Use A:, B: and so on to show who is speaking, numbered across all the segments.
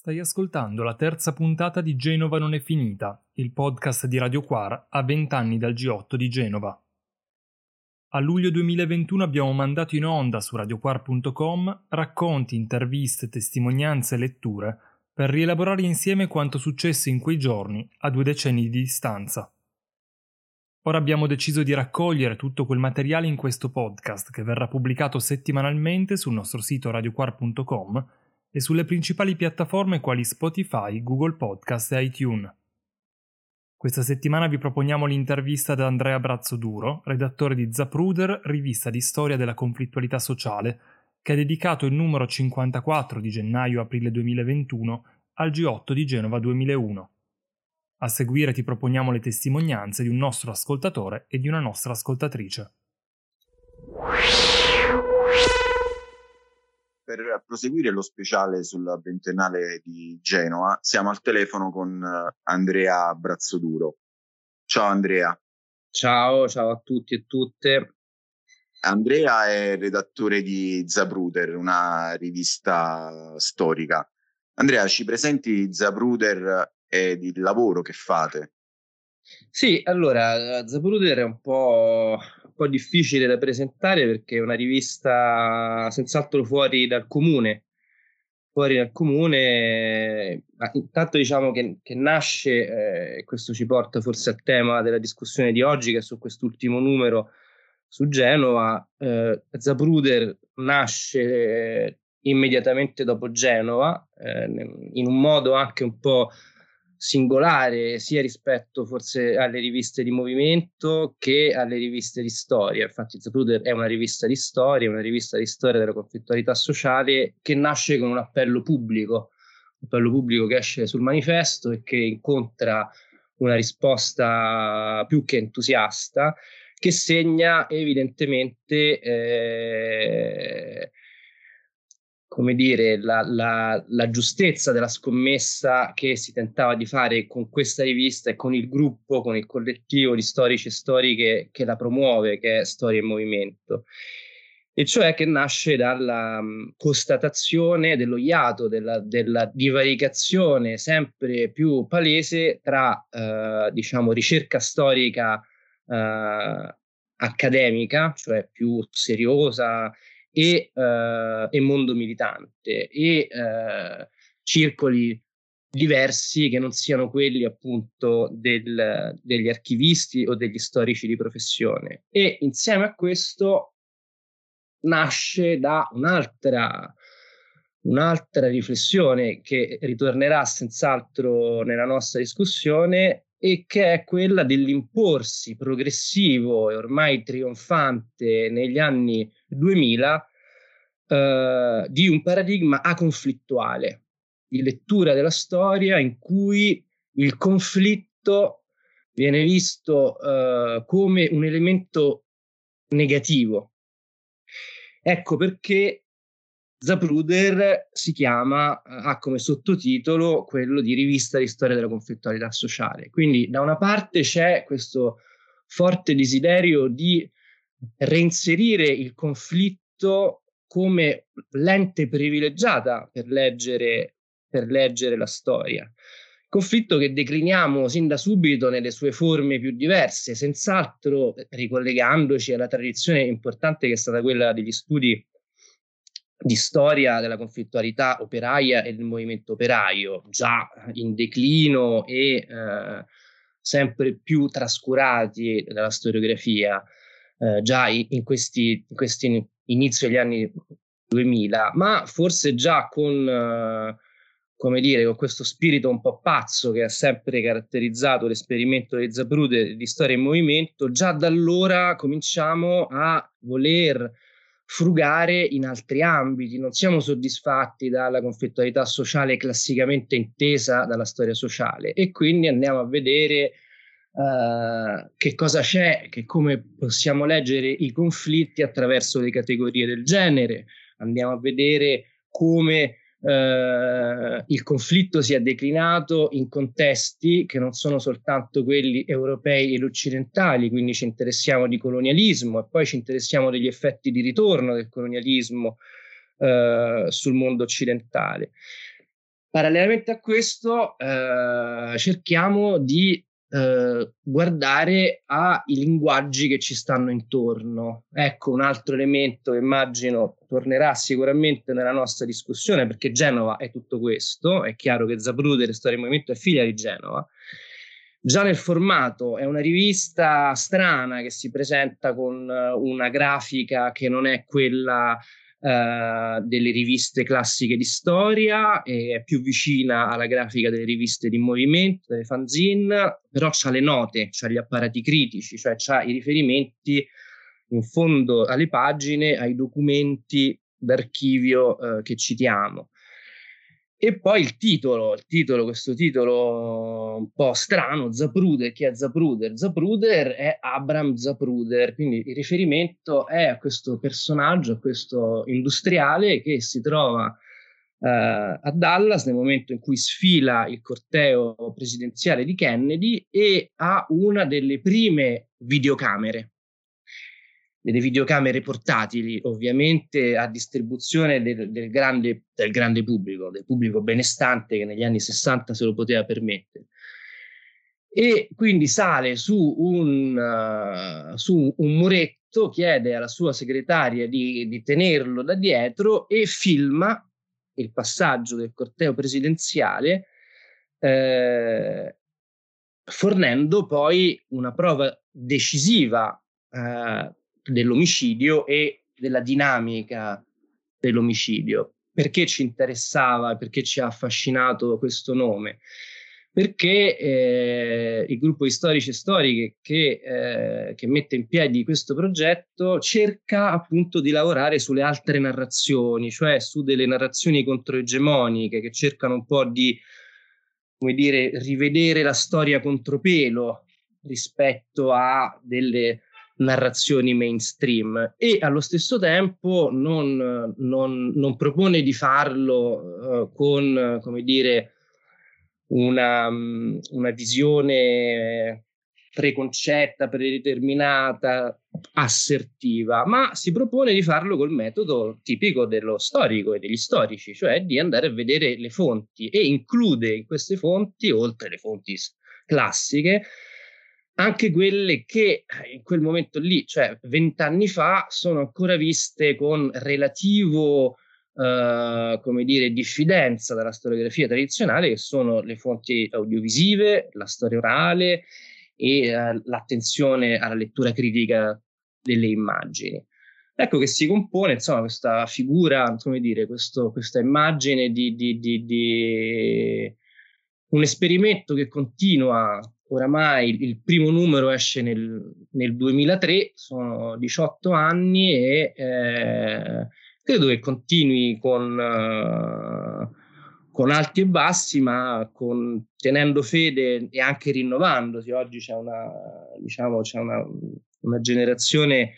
A: Stai ascoltando la terza puntata di Genova non è finita, il podcast di Radio Quar a 20 anni dal G8 di Genova. A luglio 2021 abbiamo mandato in onda su radioquar.com racconti, interviste, testimonianze e letture per rielaborare insieme quanto successe in quei giorni a due decenni di distanza. Ora abbiamo deciso di raccogliere tutto quel materiale in questo podcast che verrà pubblicato settimanalmente sul nostro sito radioquar.com e sulle principali piattaforme quali Spotify, Google Podcast e iTunes. Questa settimana vi proponiamo l'intervista da Andrea Brazzoduro, redattore di Zapruder, rivista di storia della conflittualità sociale, che ha dedicato il numero 54 di gennaio-aprile 2021 al G8 di Genova 2001. A seguire ti proponiamo le testimonianze di un nostro ascoltatore e di una nostra ascoltatrice.
B: Per proseguire lo speciale sul ventennale di Genova, siamo al telefono con eh, Andrea Brazzoduro. Ciao Andrea.
C: Ciao, ciao a tutti e tutte.
B: Andrea è redattore di Zapruder, una rivista storica. Andrea, ci presenti Zapruder e il lavoro che fate?
C: Sì, allora, Zapruder è un po' po' difficile da presentare perché è una rivista senz'altro fuori dal comune. Fuori dal comune, ma intanto diciamo che, che nasce, eh, questo ci porta forse al tema della discussione di oggi, che è su quest'ultimo numero su Genova. Eh, Zapruder nasce eh, immediatamente dopo Genova, eh, in un modo anche un po' singolare sia rispetto forse alle riviste di movimento che alle riviste di storia. Infatti Zapruder è una rivista di storia, una rivista di storia della conflittualità sociale che nasce con un appello pubblico, un appello pubblico che esce sul manifesto e che incontra una risposta più che entusiasta che segna evidentemente eh, come dire, la, la, la, giustezza della scommessa che si tentava di fare con questa rivista e con il gruppo, con il collettivo di storici e storiche che la promuove, che è Storia in Movimento. E cioè che nasce dalla um, constatazione dello iato, della, della, divaricazione sempre più palese tra, uh, diciamo, ricerca storica uh, accademica, cioè più seriosa, e, eh, e mondo militante e eh, circoli diversi che non siano quelli appunto del, degli archivisti o degli storici di professione. E insieme a questo nasce da un'altra, un'altra riflessione che ritornerà senz'altro nella nostra discussione e che è quella dell'imporsi progressivo e ormai trionfante negli anni 2000 eh, di un paradigma aconflittuale di lettura della storia in cui il conflitto viene visto eh, come un elemento negativo. Ecco perché Zapruder si chiama, ha come sottotitolo quello di rivista di storia della conflittualità sociale. Quindi da una parte c'è questo forte desiderio di reinserire il conflitto come lente privilegiata per leggere, per leggere la storia. Conflitto che decliniamo sin da subito nelle sue forme più diverse, senz'altro ricollegandoci alla tradizione importante che è stata quella degli studi di storia della conflittualità operaia e del movimento operaio, già in declino e eh, sempre più trascurati dalla storiografia, eh, già in questi, in questi inizio degli anni 2000, ma forse già con, eh, come dire, con questo spirito un po' pazzo che ha sempre caratterizzato l'esperimento di Zapruder di storia in movimento, già da allora cominciamo a voler frugare in altri ambiti, non siamo soddisfatti dalla conflittualità sociale classicamente intesa dalla storia sociale e quindi andiamo a vedere uh, che cosa c'è, che come possiamo leggere i conflitti attraverso le categorie del genere, andiamo a vedere come eh, il conflitto si è declinato in contesti che non sono soltanto quelli europei ed occidentali, quindi ci interessiamo di colonialismo e poi ci interessiamo degli effetti di ritorno del colonialismo eh, sul mondo occidentale. Parallelamente a questo eh, cerchiamo di eh, guardare ai linguaggi che ci stanno intorno. Ecco un altro elemento che immagino tornerà sicuramente nella nostra discussione perché Genova è tutto questo, è chiaro che Zapruder Storia e Movimento è figlia di Genova. Già nel formato è una rivista strana che si presenta con una grafica che non è quella Uh, delle riviste classiche di storia, è più vicina alla grafica delle riviste di movimento, delle fanzine, però ha le note, ha gli apparati critici, cioè ha i riferimenti in fondo alle pagine, ai documenti d'archivio uh, che citiamo. E poi il titolo, il titolo, questo titolo un po' strano, Zapruder, chi è Zapruder? Zapruder è Abram Zapruder, quindi il riferimento è a questo personaggio, a questo industriale che si trova uh, a Dallas nel momento in cui sfila il corteo presidenziale di Kennedy e ha una delle prime videocamere delle videocamere portatili, ovviamente a distribuzione del, del, grande, del, grande, pubblico, del pubblico benestante che negli anni 60 se lo poteva permettere. E quindi sale su un, uh, su un muretto, chiede alla sua segretaria di, di tenerlo da dietro e filma il passaggio del corteo presidenziale, eh, fornendo poi una prova decisiva eh, dell'omicidio e della dinamica dell'omicidio. Perché ci interessava, perché ci ha affascinato questo nome? Perché eh, il gruppo di storici e storiche che, eh, che mette in piedi questo progetto cerca appunto di lavorare sulle altre narrazioni, cioè su delle narrazioni controegemoniche che cercano un po' di, come dire, rivedere la storia contropelo rispetto a delle narrazioni mainstream e allo stesso tempo non, non, non propone di farlo uh, con, come dire, una, una visione preconcetta, predeterminata, assertiva, ma si propone di farlo col metodo tipico dello storico e degli storici, cioè di andare a vedere le fonti e include in queste fonti, oltre le fonti classiche, anche quelle che eh, in quel momento lì, cioè vent'anni fa, sono ancora viste con relativo, uh, come dire, diffidenza dalla storiografia tradizionale, che sono le fonti audiovisive, la storia orale e uh, l'attenzione alla lettura critica delle immagini. Ecco che si compone, insomma, questa figura, come dire, questo, questa immagine di, di, di, di un esperimento che continua oramai il primo numero esce nel, nel 2003, sono 18 anni e eh, credo che continui con, uh, con, alti e bassi, ma con, tenendo fede e anche rinnovandosi. Oggi c'è una, diciamo, c'è una, una generazione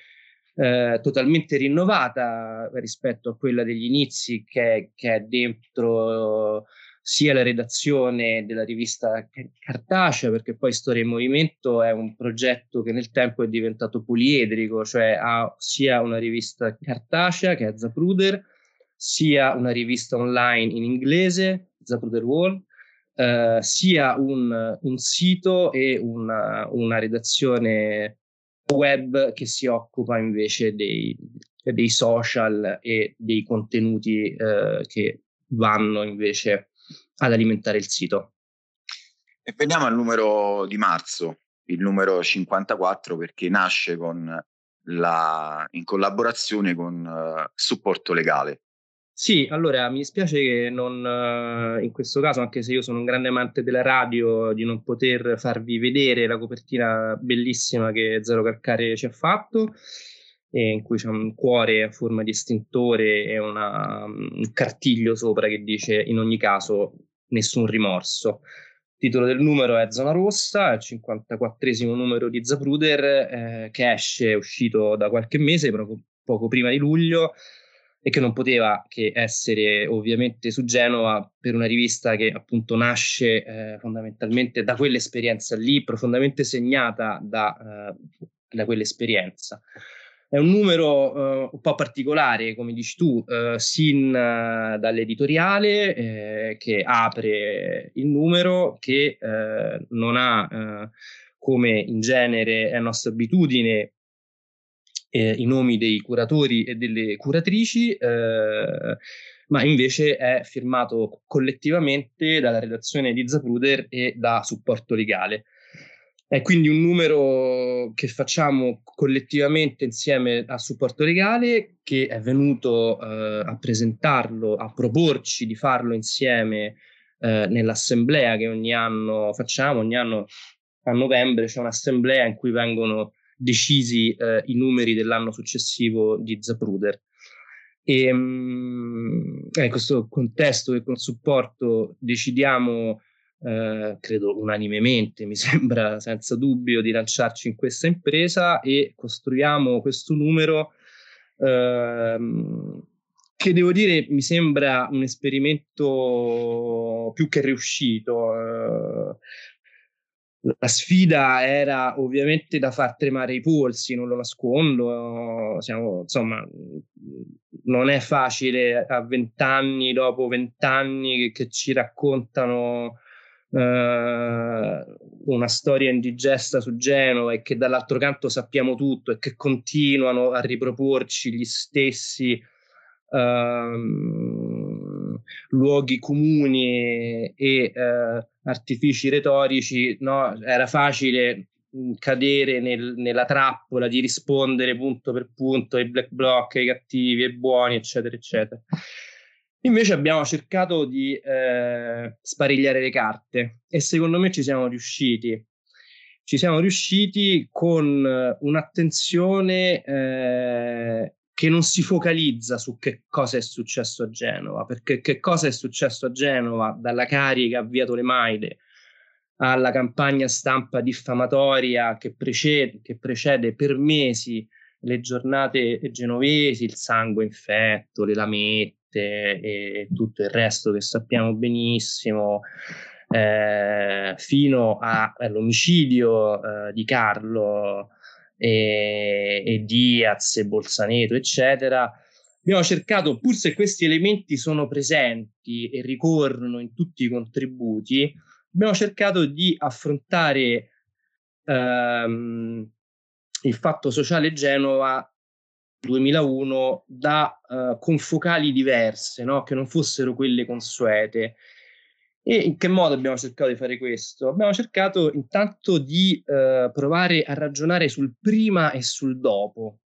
C: eh, totalmente rinnovata rispetto a quella degli inizi che, che è dentro sia la redazione della rivista cartacea, perché poi Storia in Movimento è un progetto che nel tempo è diventato poliedrico, cioè ha sia una rivista cartacea che è Zapruder, sia una rivista online in inglese, Zapruder Wall, eh, sia un, un, sito e una, una, redazione web che si occupa invece dei, dei social e dei contenuti eh, che vanno invece ad alimentare il sito.
B: E veniamo al numero di marzo, il numero 54, perché nasce con la, in collaborazione con uh, Supporto Legale.
C: Sì, allora mi dispiace che non, uh, in questo caso, anche se io sono un grande amante della radio, di non poter farvi vedere la copertina bellissima che Zero Calcare ci ha fatto in cui c'è un cuore a forma di estintore e una, un cartiglio sopra che dice in ogni caso nessun rimorso. Il titolo del numero è Zona Rossa, il 54 numero di Zapruder eh, che esce, è uscito da qualche mese, proprio poco prima di luglio, e che non poteva che essere ovviamente su Genova per una rivista che appunto nasce eh, fondamentalmente da quell'esperienza lì, profondamente segnata da, eh, da quell'esperienza. È un numero uh, un po' particolare, come dici tu, uh, sin uh, dall'editoriale eh, che apre il numero, che non ha, come in genere è nostra abitudine, eh, i nomi dei curatori e delle curatrici, eh, ma invece è firmato collettivamente dalla redazione di Zapruder e da supporto legale. È quindi un numero che facciamo collettivamente insieme a supporto legale, che è venuto eh, a presentarlo, a proporci di farlo insieme eh, nell'assemblea che ogni anno facciamo. Ogni anno a novembre c'è un'assemblea in cui vengono decisi eh, i numeri dell'anno successivo di Zapruder. E um, in questo contesto e con supporto decidiamo eh, credo unanimemente, mi sembra senza dubbio, di lanciarci in questa impresa e costruiamo questo numero ehm, che devo dire mi sembra un esperimento più che riuscito. Eh, la sfida era ovviamente da far tremare i polsi, non lo nascondo. Siamo, insomma, non è facile a vent'anni, dopo vent'anni, che, che ci raccontano una storia indigesta su Genova e che dall'altro canto sappiamo tutto e che continuano a riproporci gli stessi uh, luoghi comuni e uh, artifici retorici, no? era facile cadere nel, nella trappola di rispondere punto per punto ai black bloc, ai cattivi, ai buoni, eccetera, eccetera. Invece abbiamo cercato di eh, sparigliare le carte e secondo me ci siamo riusciti. Ci siamo riusciti con un'attenzione eh, che non si focalizza su che cosa è successo a Genova, perché che cosa è successo a Genova dalla carica a Via Tolemaide alla campagna stampa diffamatoria che precede, che precede per mesi le giornate genovesi, il sangue infetto, le lamette e tutto il resto che sappiamo benissimo, eh, fino a, all'omicidio eh, di Carlo e, e Diaz e Bolzaneto, eccetera. Abbiamo cercato, pur se questi elementi sono presenti e ricorrono in tutti i contributi, abbiamo cercato di affrontare ehm, il fatto sociale Genova 2001 da uh, con focali diverse, no? che non fossero quelle consuete. E in che modo abbiamo cercato di fare questo? Abbiamo cercato intanto di uh, provare a ragionare sul prima e sul dopo,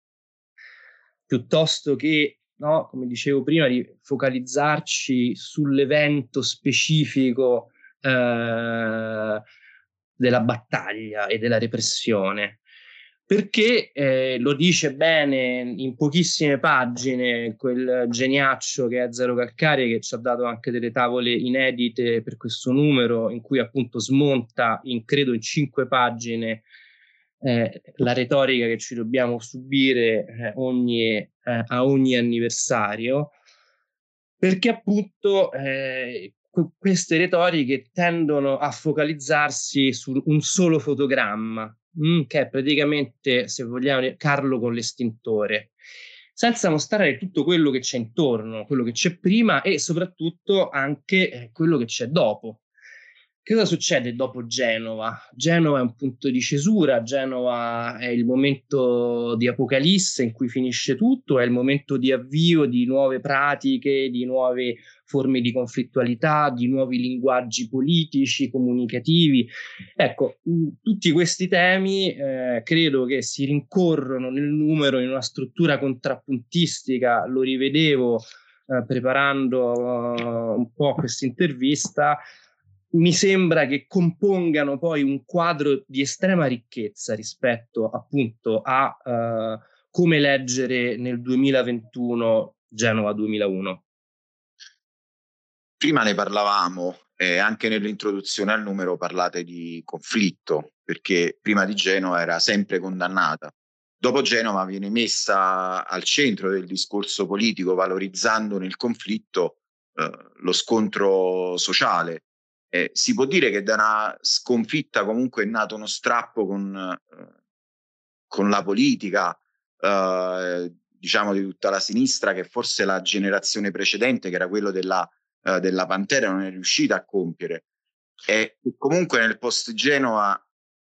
C: piuttosto che, no, come dicevo prima, di focalizzarci sull'evento specifico uh, della battaglia e della repressione perché eh, lo dice bene in pochissime pagine quel geniaccio che è Zero Calcare che ci ha dato anche delle tavole inedite per questo numero in cui appunto smonta in credo in cinque pagine eh, la retorica che ci dobbiamo subire eh, ogni, eh, a ogni anniversario. Perché appunto eh, queste retoriche tendono a focalizzarsi su un solo fotogramma mm, che è praticamente, se vogliamo, Carlo con l'estintore, senza mostrare tutto quello che c'è intorno, quello che c'è prima e soprattutto anche eh, quello che c'è dopo. Cosa succede dopo Genova? Genova è un punto di cesura, Genova è il momento di apocalisse in cui finisce tutto, è il momento di avvio di nuove pratiche, di nuove forme di conflittualità, di nuovi linguaggi politici, comunicativi. Ecco, tutti questi temi eh, credo che si rincorrono nel numero in una struttura contrappuntistica, lo rivedevo eh, preparando uh, un po' questa intervista mi sembra che compongano poi un quadro di estrema ricchezza rispetto appunto a uh, come leggere nel 2021 Genova 2001.
B: Prima ne parlavamo e anche nell'introduzione al numero parlate di conflitto, perché prima di Genova era sempre condannata. Dopo Genova viene messa al centro del discorso politico, valorizzando nel conflitto eh, lo scontro sociale, eh, si può dire che da una sconfitta comunque è nato uno strappo con, eh, con la politica, eh, diciamo di tutta la sinistra che forse la generazione precedente, che era quello della, eh, della Pantera, non è riuscita a compiere. E comunque nel post Genova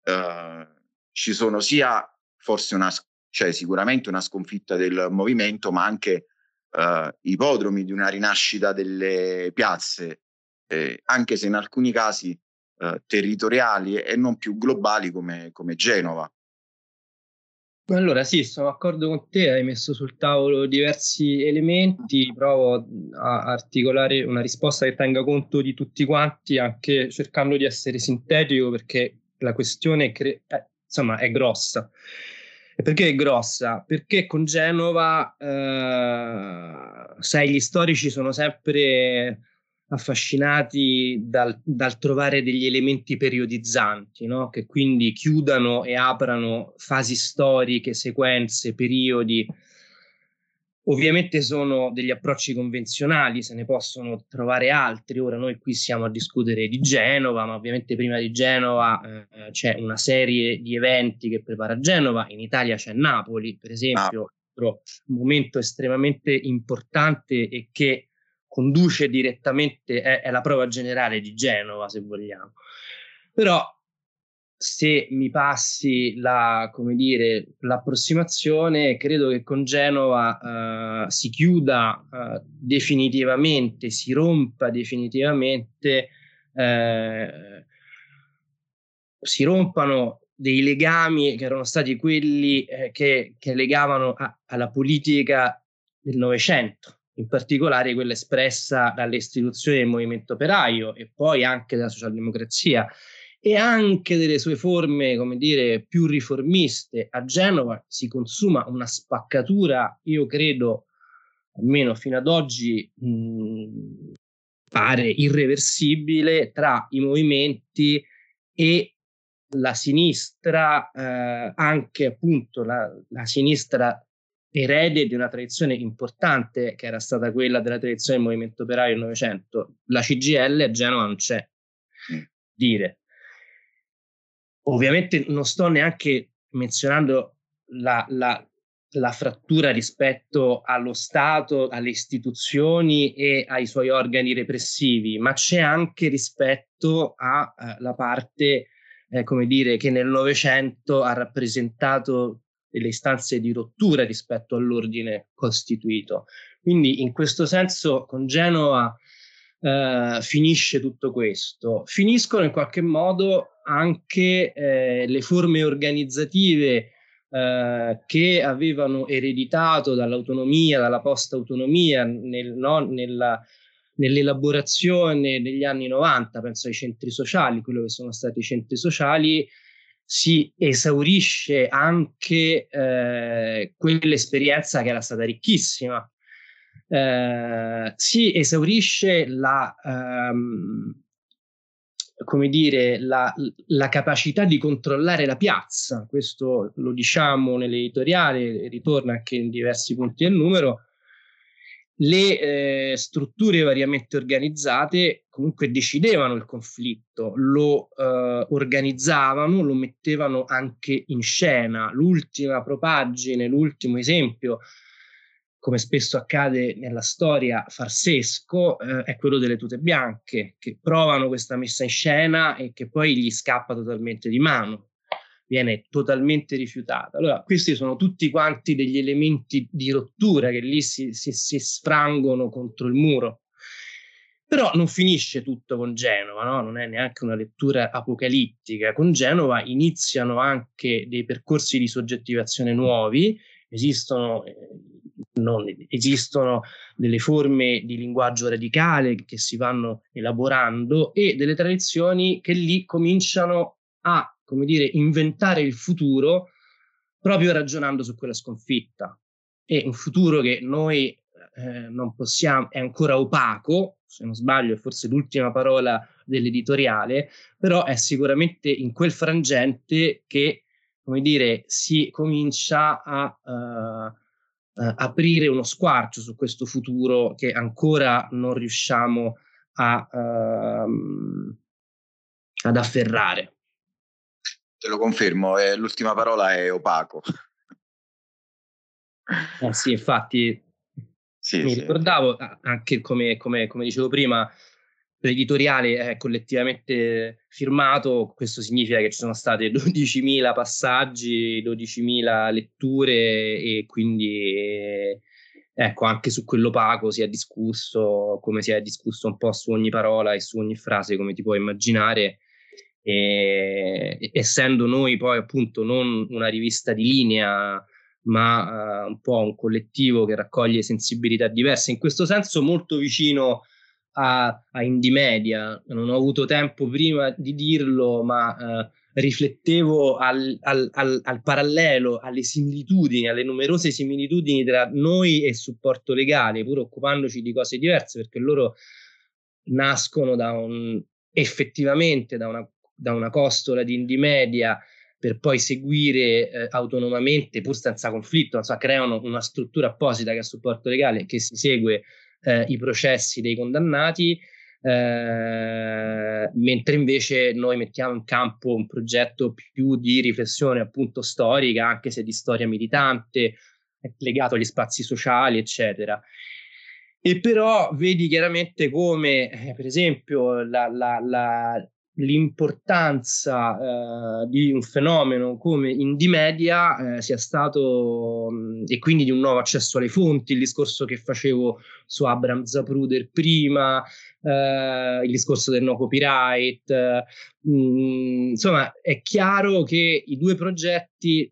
B: eh, ci sono sia forse una, cioè sicuramente una sconfitta del movimento, ma anche eh, ipodromi di una rinascita delle piazze, eh, anche se in alcuni casi eh, territoriali e non più globali come, come Genova.
C: Allora sì, sono d'accordo con te, hai messo sul tavolo diversi elementi, provo a articolare una risposta che tenga conto di tutti quanti, anche cercando di essere sintetico perché la questione cre- eh, insomma è grossa. Perché è grossa? Perché con Genova, eh, sai, gli storici sono sempre affascinati dal, dal, trovare degli elementi periodizzanti, no? che quindi chiudano e aprano fasi storiche, sequenze, periodi. Ovviamente sono degli approcci convenzionali, se ne possono trovare altri. Ora noi qui siamo a discutere di Genova, ma ovviamente prima di Genova eh, c'è una serie di eventi che prepara Genova. In Italia c'è Napoli, per esempio, ah. un momento estremamente importante e che conduce direttamente, è, è la prova generale di Genova, se vogliamo. Però se mi passi la, come dire, l'approssimazione, credo che con Genova uh, si chiuda uh, definitivamente, si rompa definitivamente, uh, si rompano dei legami che erano stati quelli eh, che, che, legavano a, alla politica del Novecento in particolare quella espressa dalle istituzioni del movimento operaio e poi anche della socialdemocrazia e anche delle sue forme, come dire, più riformiste. A Genova si consuma una spaccatura, io credo, almeno fino ad oggi, mh, pare irreversibile tra i movimenti e la sinistra, eh, anche appunto la, la sinistra erede di una tradizione importante che era stata quella della tradizione del movimento operaio del Novecento. La CGL a Genova non c'è. Mm. Dire. Ovviamente non sto neanche menzionando la, la, la frattura rispetto allo Stato, alle istituzioni e ai suoi organi repressivi, ma c'è anche rispetto alla eh, parte, eh, come dire, che nel Novecento ha rappresentato delle istanze di rottura rispetto all'ordine costituito. Quindi in questo senso con Genova eh, finisce tutto questo. Finiscono in qualche modo anche eh, le forme organizzative eh, che avevano ereditato dall'autonomia, dalla post-autonomia, nel, no, nella, nell'elaborazione degli anni 90, penso ai centri sociali, quello che sono stati i centri sociali, si esaurisce anche eh, quell'esperienza che era stata ricchissima. Eh, si esaurisce la, um, come dire, la, la, capacità di controllare la piazza, questo lo diciamo nell'editoriale, ritorna anche in diversi punti del numero, le eh, strutture variamente organizzate comunque decidevano il conflitto, lo eh, organizzavano, lo mettevano anche in scena. L'ultima propaggine, l'ultimo esempio, come spesso accade nella storia farsesco, eh, è quello delle tute bianche, che provano questa messa in scena e che poi gli scappa totalmente di mano viene totalmente rifiutata. Allora, questi sono tutti quanti degli elementi di rottura che lì si, si, si sfrangono contro il muro. Però non finisce tutto con Genova, no? non è neanche una lettura apocalittica. Con Genova iniziano anche dei percorsi di soggettivazione nuovi, esistono, eh, non, esistono delle forme di linguaggio radicale che si vanno elaborando e delle tradizioni che lì cominciano a come dire, inventare il futuro proprio ragionando su quella sconfitta. E un futuro che noi eh, non possiamo, è ancora opaco, se non sbaglio, è forse l'ultima parola dell'editoriale, però è sicuramente in quel frangente che, come dire, si comincia a uh, uh, aprire uno squarcio su questo futuro che ancora non riusciamo a, uh, ad afferrare.
B: Te lo confermo, eh, l'ultima parola è opaco.
C: Eh sì, infatti sì, mi sì. ricordavo anche come, come, come dicevo prima, l'editoriale è collettivamente firmato, questo significa che ci sono state 12.000 passaggi, 12.000 letture e quindi ecco, anche su quello pago si è discusso, come si è discusso un po' su ogni parola e su ogni frase, come ti puoi immaginare. E, essendo noi poi appunto non una rivista di linea, ma uh, un po' un collettivo che raccoglie sensibilità diverse, in questo senso molto vicino a, a Indie Media. Non ho avuto tempo prima di dirlo, ma uh, riflettevo al, al, al, al, parallelo, alle similitudini, alle numerose similitudini tra noi e supporto legale, pur occupandoci di cose diverse, perché loro nascono da un, effettivamente da una, da una costola di indie media per poi seguire eh, autonomamente, pur senza conflitto, insomma, creano una struttura apposita che è supporto legale che si segue eh, i processi dei condannati eh, mentre invece noi mettiamo in campo un progetto più di riflessione appunto storica, anche se di storia militante, legato agli spazi sociali, eccetera. E però vedi chiaramente come, eh, per esempio, la, la, la, l'importanza eh, di un fenomeno come Indie Media eh, sia stato mh, e quindi di un nuovo accesso alle fonti, il discorso che facevo su Abram Zapruder prima, eh, il discorso del no copyright, mh, insomma è chiaro che i due progetti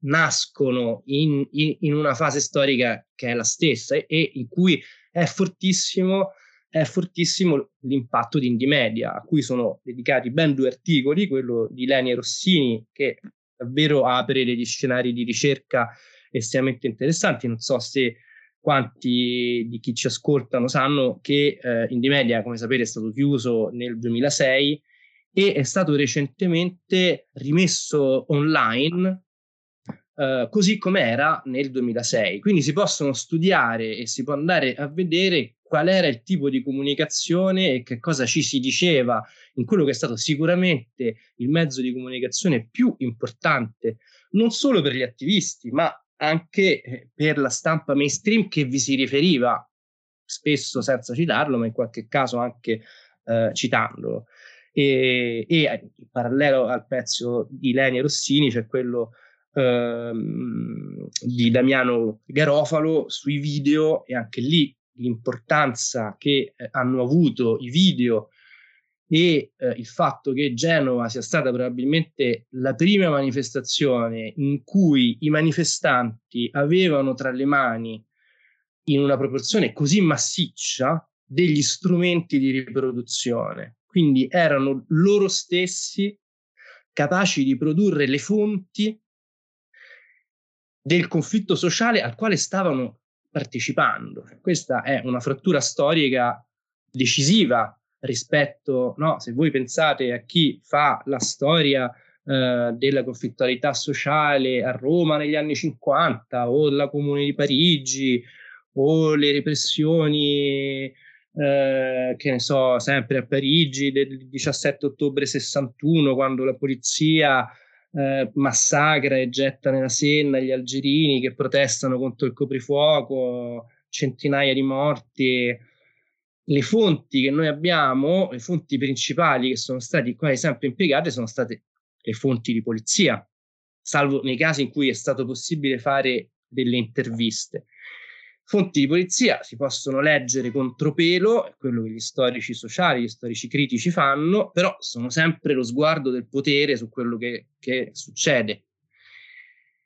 C: nascono in, in, in una fase storica che è la stessa e, e in cui è fortissimo è fortissimo l'impatto di Indie Media, a cui sono dedicati ben due articoli, quello di Leni e Rossini, che davvero apre degli scenari di ricerca estremamente interessanti. Non so se quanti di chi ci ascoltano sanno che eh, Indie Media, come sapete, è stato chiuso nel 2006 e è stato recentemente rimesso online Uh, così come era nel 2006. Quindi si possono studiare e si può andare a vedere qual era il tipo di comunicazione e che cosa ci si diceva in quello che è stato sicuramente il mezzo di comunicazione più importante, non solo per gli attivisti, ma anche eh, per la stampa mainstream che vi si riferiva, spesso senza citarlo, ma in qualche caso anche eh, citandolo. E, e in parallelo al pezzo di Leni Rossini c'è quello ehm, di Damiano Garofalo sui video e anche lì l'importanza che eh, hanno avuto i video e eh, il fatto che Genova sia stata probabilmente la prima manifestazione in cui i manifestanti avevano tra le mani in una proporzione così massiccia degli strumenti di riproduzione. Quindi erano loro stessi capaci di produrre le fonti del conflitto sociale al quale stavano partecipando. Questa è una frattura storica decisiva rispetto, no, se voi pensate a chi fa la storia eh, della conflittualità sociale a Roma negli anni 50 o la Comune di Parigi o le repressioni, eh, che ne so, sempre a Parigi del 17 ottobre 61, quando la polizia eh, massacra e getta nella Senna gli algerini che protestano contro il coprifuoco, centinaia di morti. Le fonti che noi abbiamo, le fonti principali che sono state quasi sempre impiegate, sono state le fonti di polizia, salvo nei casi in cui è stato possibile fare delle interviste. Fonti di polizia si possono leggere contropelo, è quello che gli storici sociali, gli storici critici fanno, però sono sempre lo sguardo del potere su quello che, che succede.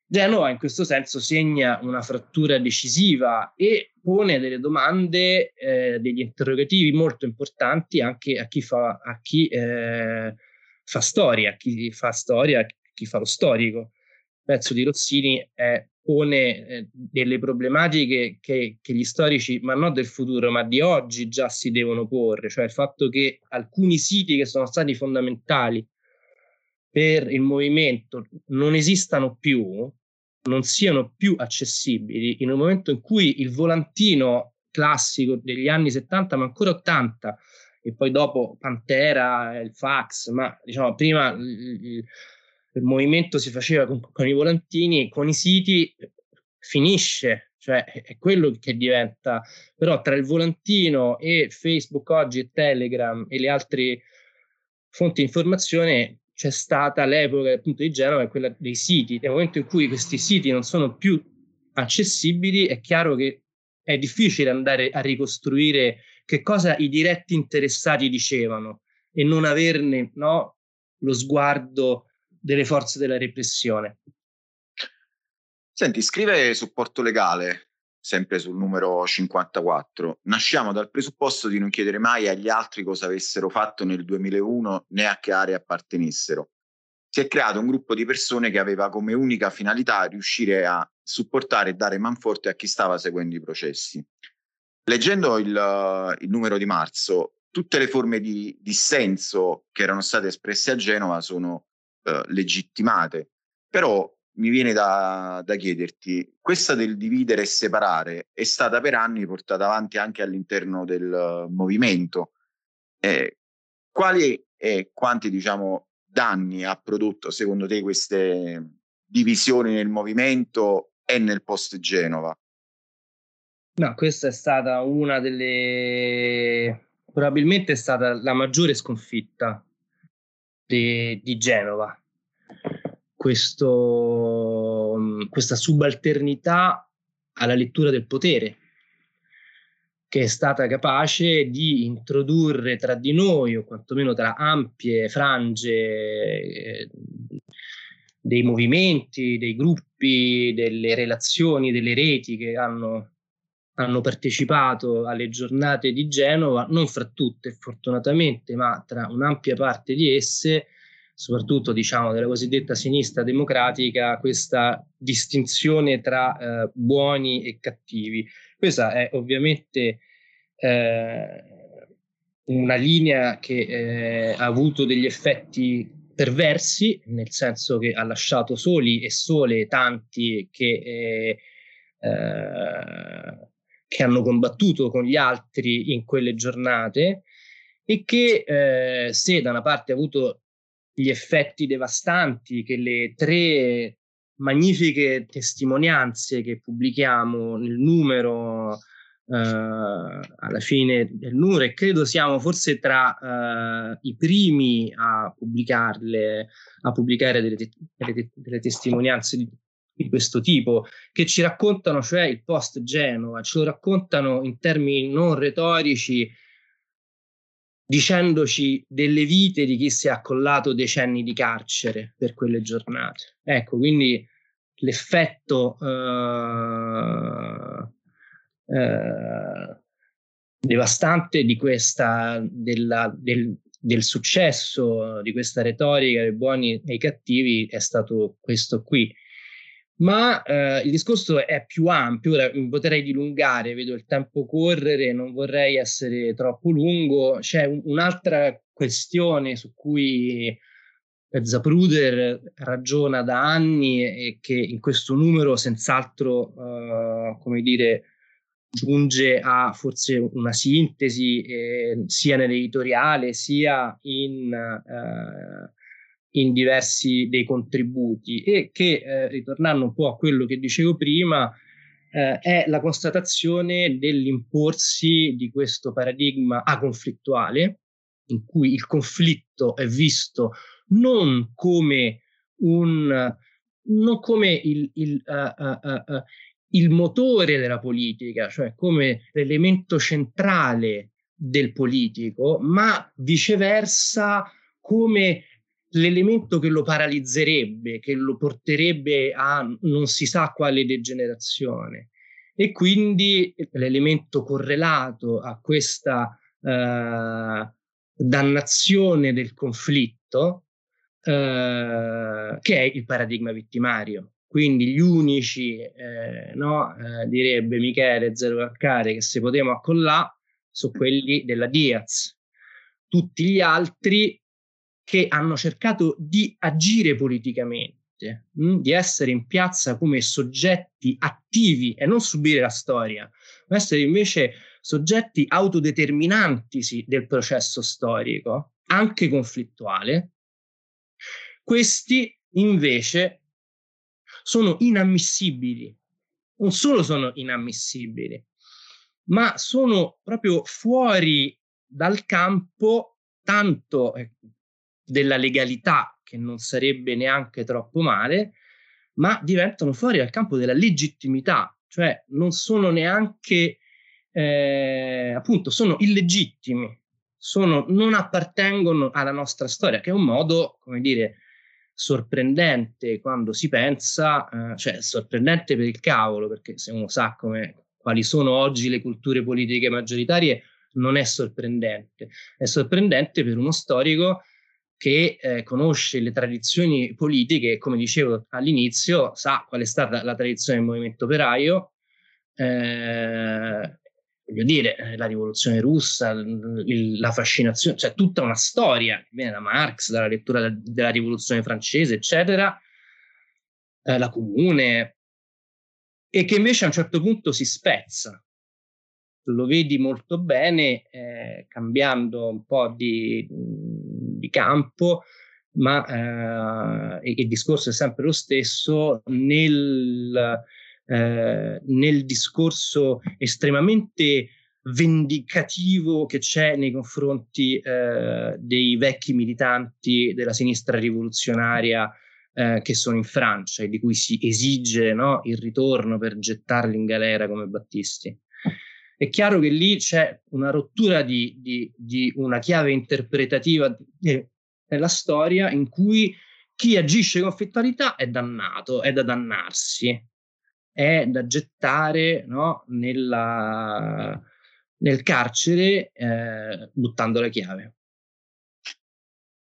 C: Genova in questo senso segna una frattura decisiva e pone delle domande, eh, degli interrogativi molto importanti anche a chi fa, a chi, eh, fa storia, a chi fa storia, a chi fa lo storico. Il pezzo di Rossini è pone eh, delle problematiche che, che, gli storici, ma non del futuro, ma di oggi già si devono porre, cioè il fatto che alcuni siti che sono stati fondamentali per il movimento non esistano più, non siano più accessibili in un momento in cui il volantino classico degli anni 70, ma ancora 80, e poi dopo Pantera, il fax, ma diciamo prima il, il movimento si faceva con, con, i volantini, con i siti, finisce, cioè è quello che diventa, però tra il volantino e Facebook oggi e Telegram e le altre fonti di informazione c'è stata l'epoca appunto di Genova, quella dei siti. Nel momento in cui questi siti non sono più accessibili, è chiaro che è difficile andare a ricostruire che cosa i diretti interessati dicevano e non averne no, lo sguardo delle forze della repressione.
B: Senti, scrive supporto legale, sempre sul numero 54. Nasciamo dal presupposto di non chiedere mai agli altri cosa avessero fatto nel 2001 né a che area appartenessero. Si è creato un gruppo di persone che aveva come unica finalità riuscire a supportare e dare manforte a chi stava seguendo i processi. Leggendo il, il numero di marzo, tutte le forme di dissenso che erano state espresse a Genova sono eh, legittimate, però mi viene da, da, chiederti, questa del dividere e separare è stata per anni portata avanti anche all'interno del movimento. Eh, quali e quanti diciamo, danni ha prodotto secondo te queste divisioni nel movimento e nel post Genova?
C: No, questa è stata una delle probabilmente è stata la maggiore sconfitta di, di Genova. Questo, questa subalternità alla lettura del potere, che è stata capace di introdurre tra di noi, o quantomeno tra ampie frange eh, dei movimenti, dei gruppi, delle relazioni, delle reti che hanno hanno partecipato alle giornate di Genova, non fra tutte fortunatamente, ma tra un'ampia parte di esse, soprattutto diciamo della cosiddetta sinistra democratica, questa distinzione tra eh, buoni e cattivi. Questa è ovviamente eh, una linea che eh, ha avuto degli effetti perversi, nel senso che ha lasciato soli e sole tanti che eh, eh, che hanno combattuto con gli altri in quelle giornate e che eh, se da una parte ha avuto gli effetti devastanti che le tre magnifiche testimonianze che pubblichiamo nel numero eh, alla fine del numero e credo siamo forse tra eh, i primi a pubblicarle, a pubblicare delle, delle, delle testimonianze di, di questo tipo, che ci raccontano, cioè il post Genova, ce lo raccontano in termini non retorici, dicendoci delle vite di chi si è accollato decenni di carcere per quelle giornate. Ecco, quindi l'effetto eh, eh, devastante di questa, della, del, del successo di questa retorica dei buoni e i cattivi è stato questo qui. Ma eh, il discorso è più ampio, mi potrei dilungare, vedo il tempo correre, non vorrei essere troppo lungo. C'è un, un'altra questione su cui eh, Zapruder ragiona da anni e che in questo numero senz'altro, eh, come dire, giunge a forse una sintesi eh, sia nell'editoriale sia in eh, in diversi dei contributi e che, eh, ritornando un po' a quello che dicevo prima, eh, è la constatazione dell'imporsi di questo paradigma aconflittuale, in cui il conflitto è visto non come un non come il, il, uh, uh, uh, il motore della politica, cioè come l'elemento centrale del politico, ma viceversa come l'elemento che lo paralizzerebbe, che lo porterebbe a non si sa quale degenerazione. E quindi l'elemento correlato a questa eh, dannazione del conflitto, eh, che è il paradigma vittimario. Quindi gli unici, eh, no, eh, direbbe Michele Zero Caccare, che se potevamo accollare sono quelli della Diaz. Tutti gli altri che hanno cercato di agire politicamente, mh, mm, di essere in piazza come soggetti attivi e non subire la storia, ma essere invece soggetti autodeterminantisi del processo storico, anche conflittuale, questi invece sono inammissibili. Non solo sono inammissibili, ma sono proprio fuori dal campo tanto eh, della legalità, che non sarebbe neanche troppo male, ma diventano fuori dal campo della legittimità, cioè non sono neanche, eh, appunto, sono illegittimi, sono, non appartengono alla nostra storia, che è un modo, come dire, sorprendente quando si pensa, eh, cioè sorprendente per il cavolo, perché se uno sa come, quali sono oggi le culture politiche maggioritarie, non è sorprendente. È sorprendente per uno storico che eh, conosce le tradizioni politiche, come dicevo all'inizio, sa qual è stata la tradizione del movimento operaio, eh, voglio dire, eh, la rivoluzione russa, il, la fascinazione, cioè tutta una storia che viene da Marx, dalla lettura della rivoluzione francese, eccetera, eh, la comune, e che invece a un certo punto si spezza. Lo vedi molto bene eh, cambiando un po' di, di campo, ma eh, il discorso è sempre lo stesso nel, eh, nel discorso estremamente vendicativo che c'è nei confronti eh, dei vecchi militanti della sinistra rivoluzionaria eh, che sono in Francia e di cui si esige no, il ritorno per gettarli in galera come Battisti. È chiaro che lì c'è una rottura di, di, di una chiave interpretativa nella storia in cui chi agisce con affettualità è dannato, è da dannarsi, è da gettare no, nella, nel carcere eh, buttando la chiave.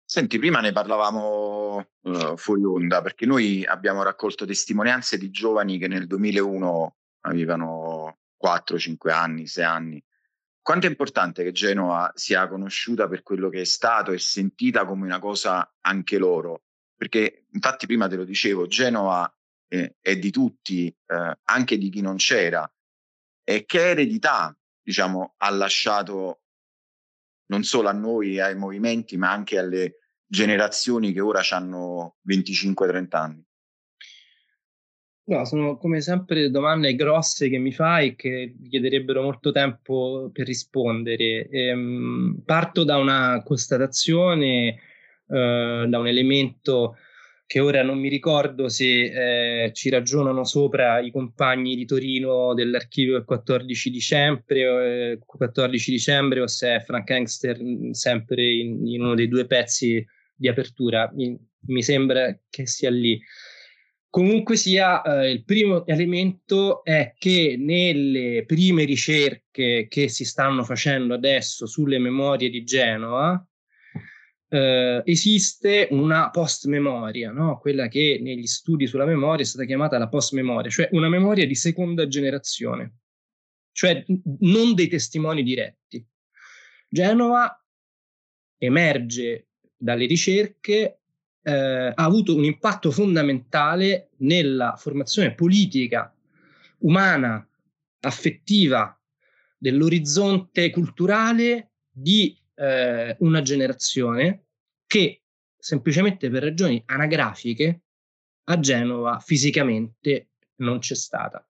B: Senti, prima ne parlavamo uh, fuori onda perché noi abbiamo raccolto testimonianze di giovani che nel 2001 avevano 4-5 anni, 6 anni. Quanto è importante che Genova sia conosciuta per quello che è stato e sentita come una cosa anche loro? Perché infatti prima te lo dicevo, Genova eh, è di tutti, eh, anche di chi non c'era. E che eredità, diciamo, ha lasciato non solo a noi, ai movimenti, ma anche alle generazioni che ora hanno 25-30 anni?
C: No, sono come sempre domande grosse che mi fai che chiederebbero molto tempo per rispondere. Ehm, parto da una constatazione, eh, da un elemento che ora non mi ricordo se eh, ci ragionano sopra i compagni di Torino dell'archivio del 14 dicembre, eh, 14 dicembre o se è Frank Engster sempre in, in uno dei due pezzi di apertura. Mi, mi sembra che sia lì. Comunque sia, eh, il primo elemento è che nelle prime ricerche che si stanno facendo adesso sulle memorie di Genova, eh, esiste una post-memoria, no? quella che negli studi sulla memoria è stata chiamata la post-memoria, cioè una memoria di seconda generazione, cioè non dei testimoni diretti. Genova emerge dalle ricerche eh, ha avuto un impatto fondamentale nella formazione politica, umana, affettiva dell'orizzonte culturale di eh, una generazione che semplicemente per ragioni anagrafiche a Genova fisicamente non c'è stata.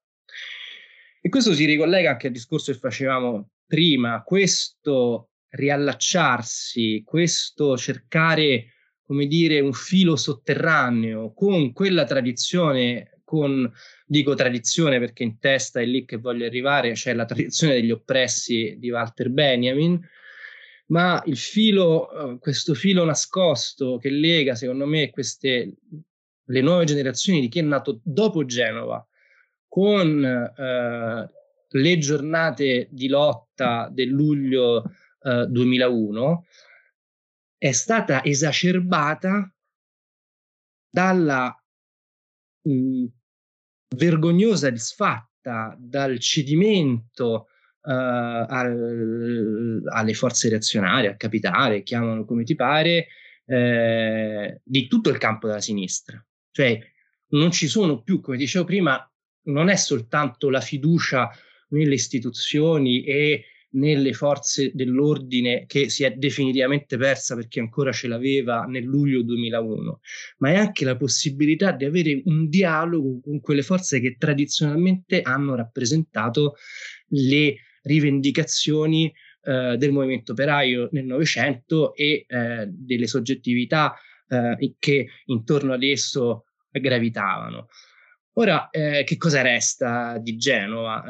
C: E questo si ricollega anche al discorso che facevamo prima, questo riallacciarsi, questo cercare come dire, un filo sotterraneo con quella tradizione, con, dico tradizione perché in testa è lì che voglio arrivare, c'è la tradizione degli oppressi di Walter Benjamin, ma il filo, eh, questo filo nascosto che lega, secondo me, queste, le nuove generazioni di chi è nato dopo Genova, con eh, le giornate di lotta del luglio eh, 2001, è stata esacerbata dalla mh, mhmm, vergognosa disfatta, dal cedimento uh, al, alle forze reazionarie, al capitale, chiamano come ti pare, eh, di tutto il campo della sinistra. Cioè non ci sono più, come dicevo prima, non è soltanto la fiducia nelle istituzioni e nelle forze dell'ordine che si è definitivamente persa perché ancora ce l'aveva nel luglio 2001, ma è anche la possibilità di avere un dialogo con quelle forze che tradizionalmente hanno rappresentato le rivendicazioni eh, del movimento operaio nel Novecento e eh, delle soggettività eh, che intorno ad esso gravitavano. Ora, eh, che cosa resta di Genova?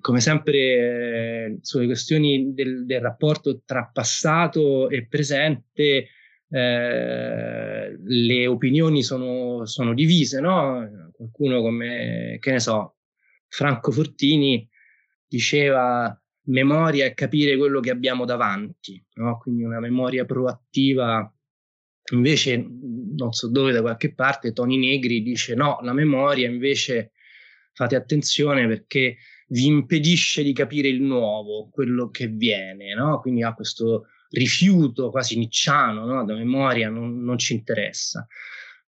C: Come sempre, sulle questioni del, del, rapporto tra passato e presente, eh, le opinioni sono, sono divise, no? Qualcuno come, che ne so, Franco Fortini diceva memoria è capire quello che abbiamo davanti, no? quindi una memoria proattiva Invece, non so dove, da qualche parte, Tony Negri dice no, la memoria invece fate attenzione perché vi impedisce di capire il nuovo, quello che viene, no? Quindi ha questo rifiuto quasi nicciano, no? Da memoria non, non ci interessa.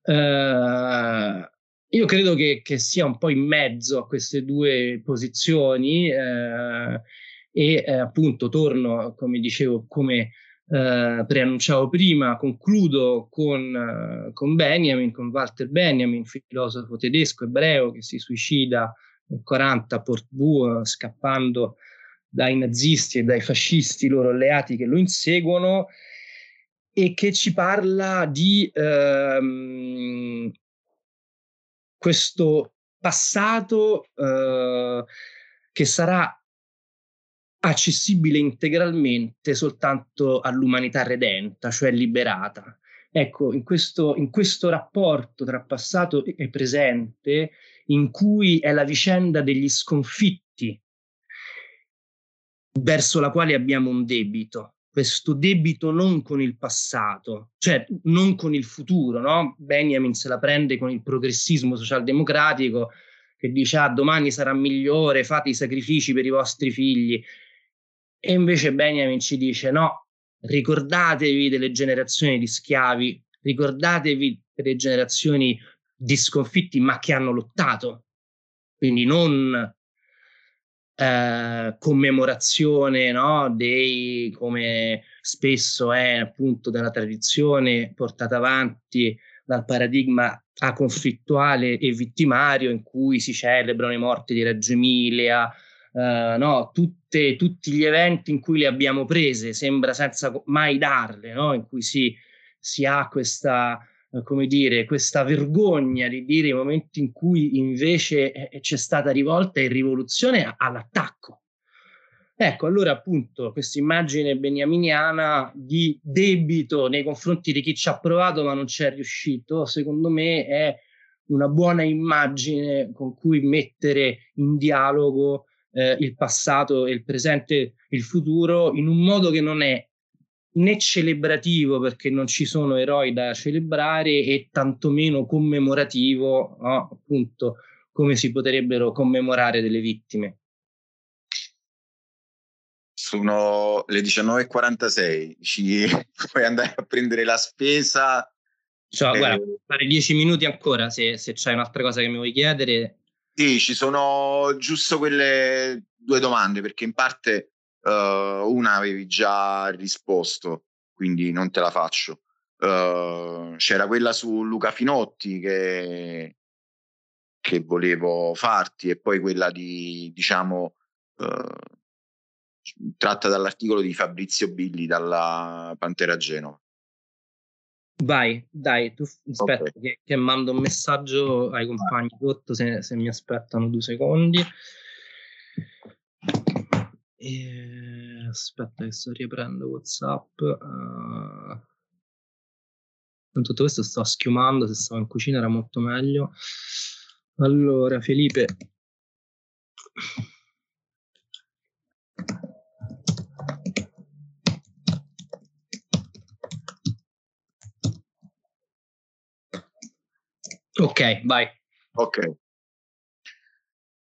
C: Uh, io credo che, che, sia un po' in mezzo a queste due posizioni uh, e eh, appunto torno, come dicevo, come eh, preannunciavo prima, concludo con, uh, con, Benjamin, con Walter Benjamin, filosofo tedesco ebreo che si suicida nel 40 a Port Bou, scappando dai nazisti e dai fascisti loro alleati che lo inseguono e che ci parla di ehm, questo passato eh, che sarà accessibile integralmente soltanto all'umanità redenta, cioè liberata. Ecco, in questo, in questo rapporto tra passato e presente, in cui è la vicenda degli sconfitti verso la quale abbiamo un debito, questo debito non con il passato, cioè non con il futuro, no? Benjamin se la prende con il progressismo socialdemocratico che dice ah domani sarà migliore, fate i sacrifici per i vostri figli. E invece Benjamin ci dice no, ricordatevi delle generazioni di schiavi, ricordatevi delle generazioni di sconfitti ma che hanno lottato. Quindi non eh, commemorazione no, dei, come spesso è appunto dalla tradizione portata avanti dal paradigma aconflittuale e vittimario in cui si celebrano i morti di Reggio Emilia, Uh, no, tutte, tutti gli eventi in cui le abbiamo prese, sembra senza mai darle, no? in cui si, si ha questa, uh, come dire, questa vergogna di dire i momenti in cui invece eh, c'è stata rivolta e rivoluzione all'attacco. Ecco, allora appunto questa immagine beniaminiana di debito nei confronti di chi ci ha provato ma non ci è riuscito, secondo me è una buona immagine con cui mettere in dialogo eh, il passato e il presente il futuro in un modo che non è né celebrativo perché non ci sono eroi da celebrare e tantomeno commemorativo, no? appunto come si potrebbero commemorare delle vittime.
B: Sono le 19.46, ci puoi andare a prendere la spesa.
C: Cioè, eh... guarda, fare 10 minuti ancora se, se c'è un'altra cosa che mi vuoi chiedere.
B: Sì, ci sono giusto quelle due domande, perché in parte uh, una avevi già risposto, quindi non te la faccio. Uh, c'era quella su Luca Finotti che, che volevo farti e poi quella di, diciamo, uh, tratta dall'articolo di Fabrizio Billi dalla Pantera Genova.
C: Vai, dai, tu aspetta okay. che, che, mando un messaggio ai compagni sotto se, se mi aspettano due secondi. E, aspetta che sto riaprendo Whatsapp. Uh, in tutto questo sto schiumando, se stavo in cucina era molto meglio. Allora, Felipe. Ok, vai.
B: Ok.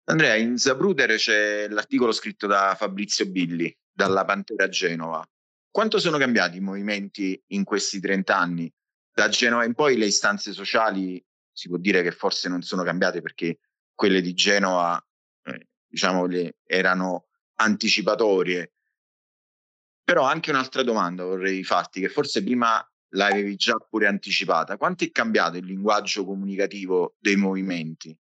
B: Andrea, in Zabruder c'è l'articolo scritto da Fabrizio Billi, dalla Pantera Genova. Quanto sono cambiati i movimenti in questi 30 anni? Da Genova in poi le istanze sociali si può dire che forse non sono cambiate perché quelle di Genova, eh, diciamo, le, erano anticipatorie. Però anche un'altra domanda vorrei farti, che forse prima l'avevi già pure anticipata. Quanto è cambiato il linguaggio comunicativo dei movimenti?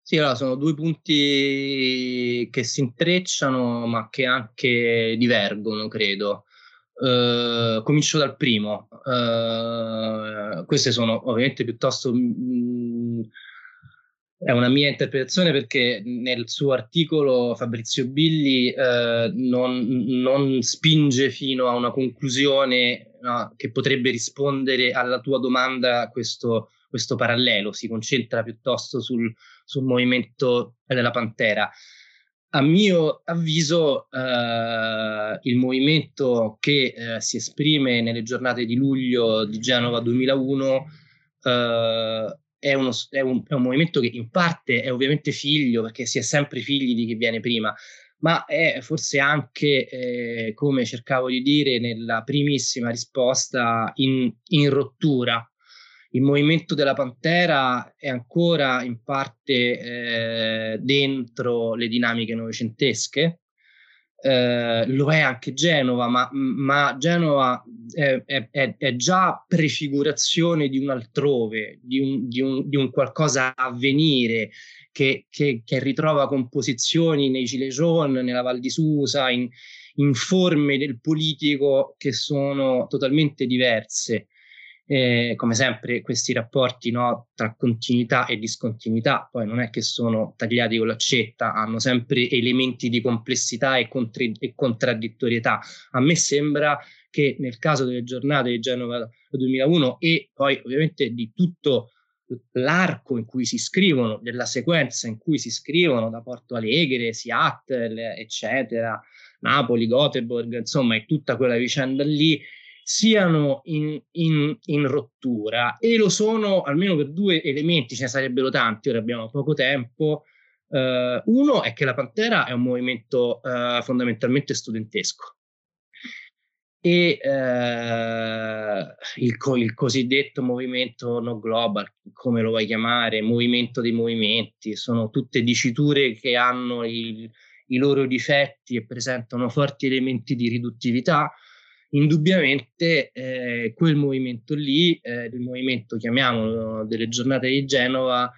C: Sì, allora sono due punti che si intrecciano ma che anche divergono, credo. Uh, comincio dal primo. Uh, queste sono ovviamente piuttosto mh, mm, è una mia interpretazione perché nel suo articolo Fabrizio Billi eh, non, non, spinge fino a una conclusione no, che potrebbe rispondere alla tua domanda questo, questo parallelo, si concentra piuttosto sul, sul movimento della Pantera. A mio avviso eh, il movimento che eh, si esprime nelle giornate di luglio di Genova 2001 eh, è, uno, è, un, è, un, movimento che in parte è ovviamente figlio, perché si è sempre figli di chi viene prima, ma è forse anche, eh, come cercavo di dire nella primissima risposta, in, in rottura. Il movimento della Pantera è ancora in parte eh, dentro le dinamiche novecentesche, eh, lo è anche Genova, ma, ma Genova è, è, è, già prefigurazione di un altrove, di un, di un, di un qualcosa a venire che, che, che, ritrova composizioni nei jaunes, nella Val di Susa, in, in forme del politico che sono totalmente diverse eh, come sempre questi rapporti no, tra continuità e discontinuità poi non è che sono tagliati con l'accetta, hanno sempre elementi di complessità e, contri- e contraddittorietà. A me sembra che nel caso delle giornate di Genova 2001 e poi ovviamente di tutto l'arco in cui si scrivono, della sequenza in cui si scrivono da Porto Alegre, Seattle, eccetera, Napoli, Göteborg, insomma, è tutta quella vicenda lì siano in, in, in, rottura. E lo sono almeno per due elementi, ce ne sarebbero tanti, ora abbiamo poco tempo. Uh, uno è che la Pantera è un movimento uh, fondamentalmente studentesco. E uh, il, co- il, cosiddetto movimento no global, come lo vuoi chiamare, movimento dei movimenti, sono tutte diciture che hanno il, i loro difetti e presentano forti elementi di riduttività, indubbiamente eh, quel movimento lì, eh, il movimento chiamiamolo delle giornate di Genova,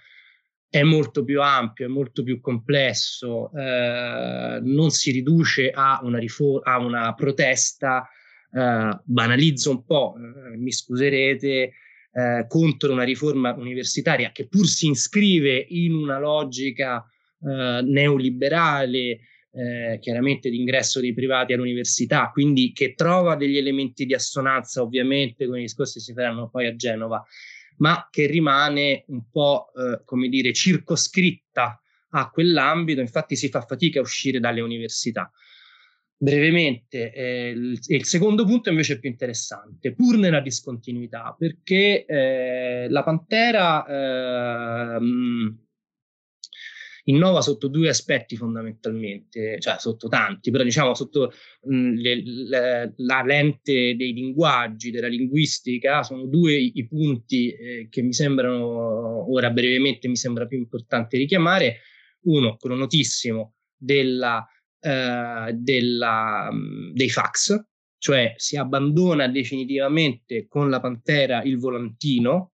C: è molto più ampio, è molto più complesso, eh, non si riduce a una, rifo- a una protesta, eh, banalizzo un po', eh, mi scuserete, eh, contro una riforma universitaria che pur si iscrive in una logica neoliberale, eh, chiaramente l'ingresso dei privati all'università, quindi che trova degli elementi di assonanza ovviamente con i discorsi che si faranno poi a Genova, ma che rimane un po' eh, come dire circoscritta a quell'ambito, infatti si fa fatica a uscire dalle università. Brevemente, eh, il, il, secondo punto invece è più interessante, pur nella discontinuità, perché eh, la Pantera ehm, innova sotto due aspetti fondamentalmente, cioè sotto tanti, però diciamo sotto mh, le, le, la lente dei linguaggi, della linguistica, sono due i punti eh, che mi sembrano, ora brevemente mi sembra più importante richiamare. Uno, quello notissimo, della, eh, della, dei fax, cioè si abbandona definitivamente con la Pantera il volantino,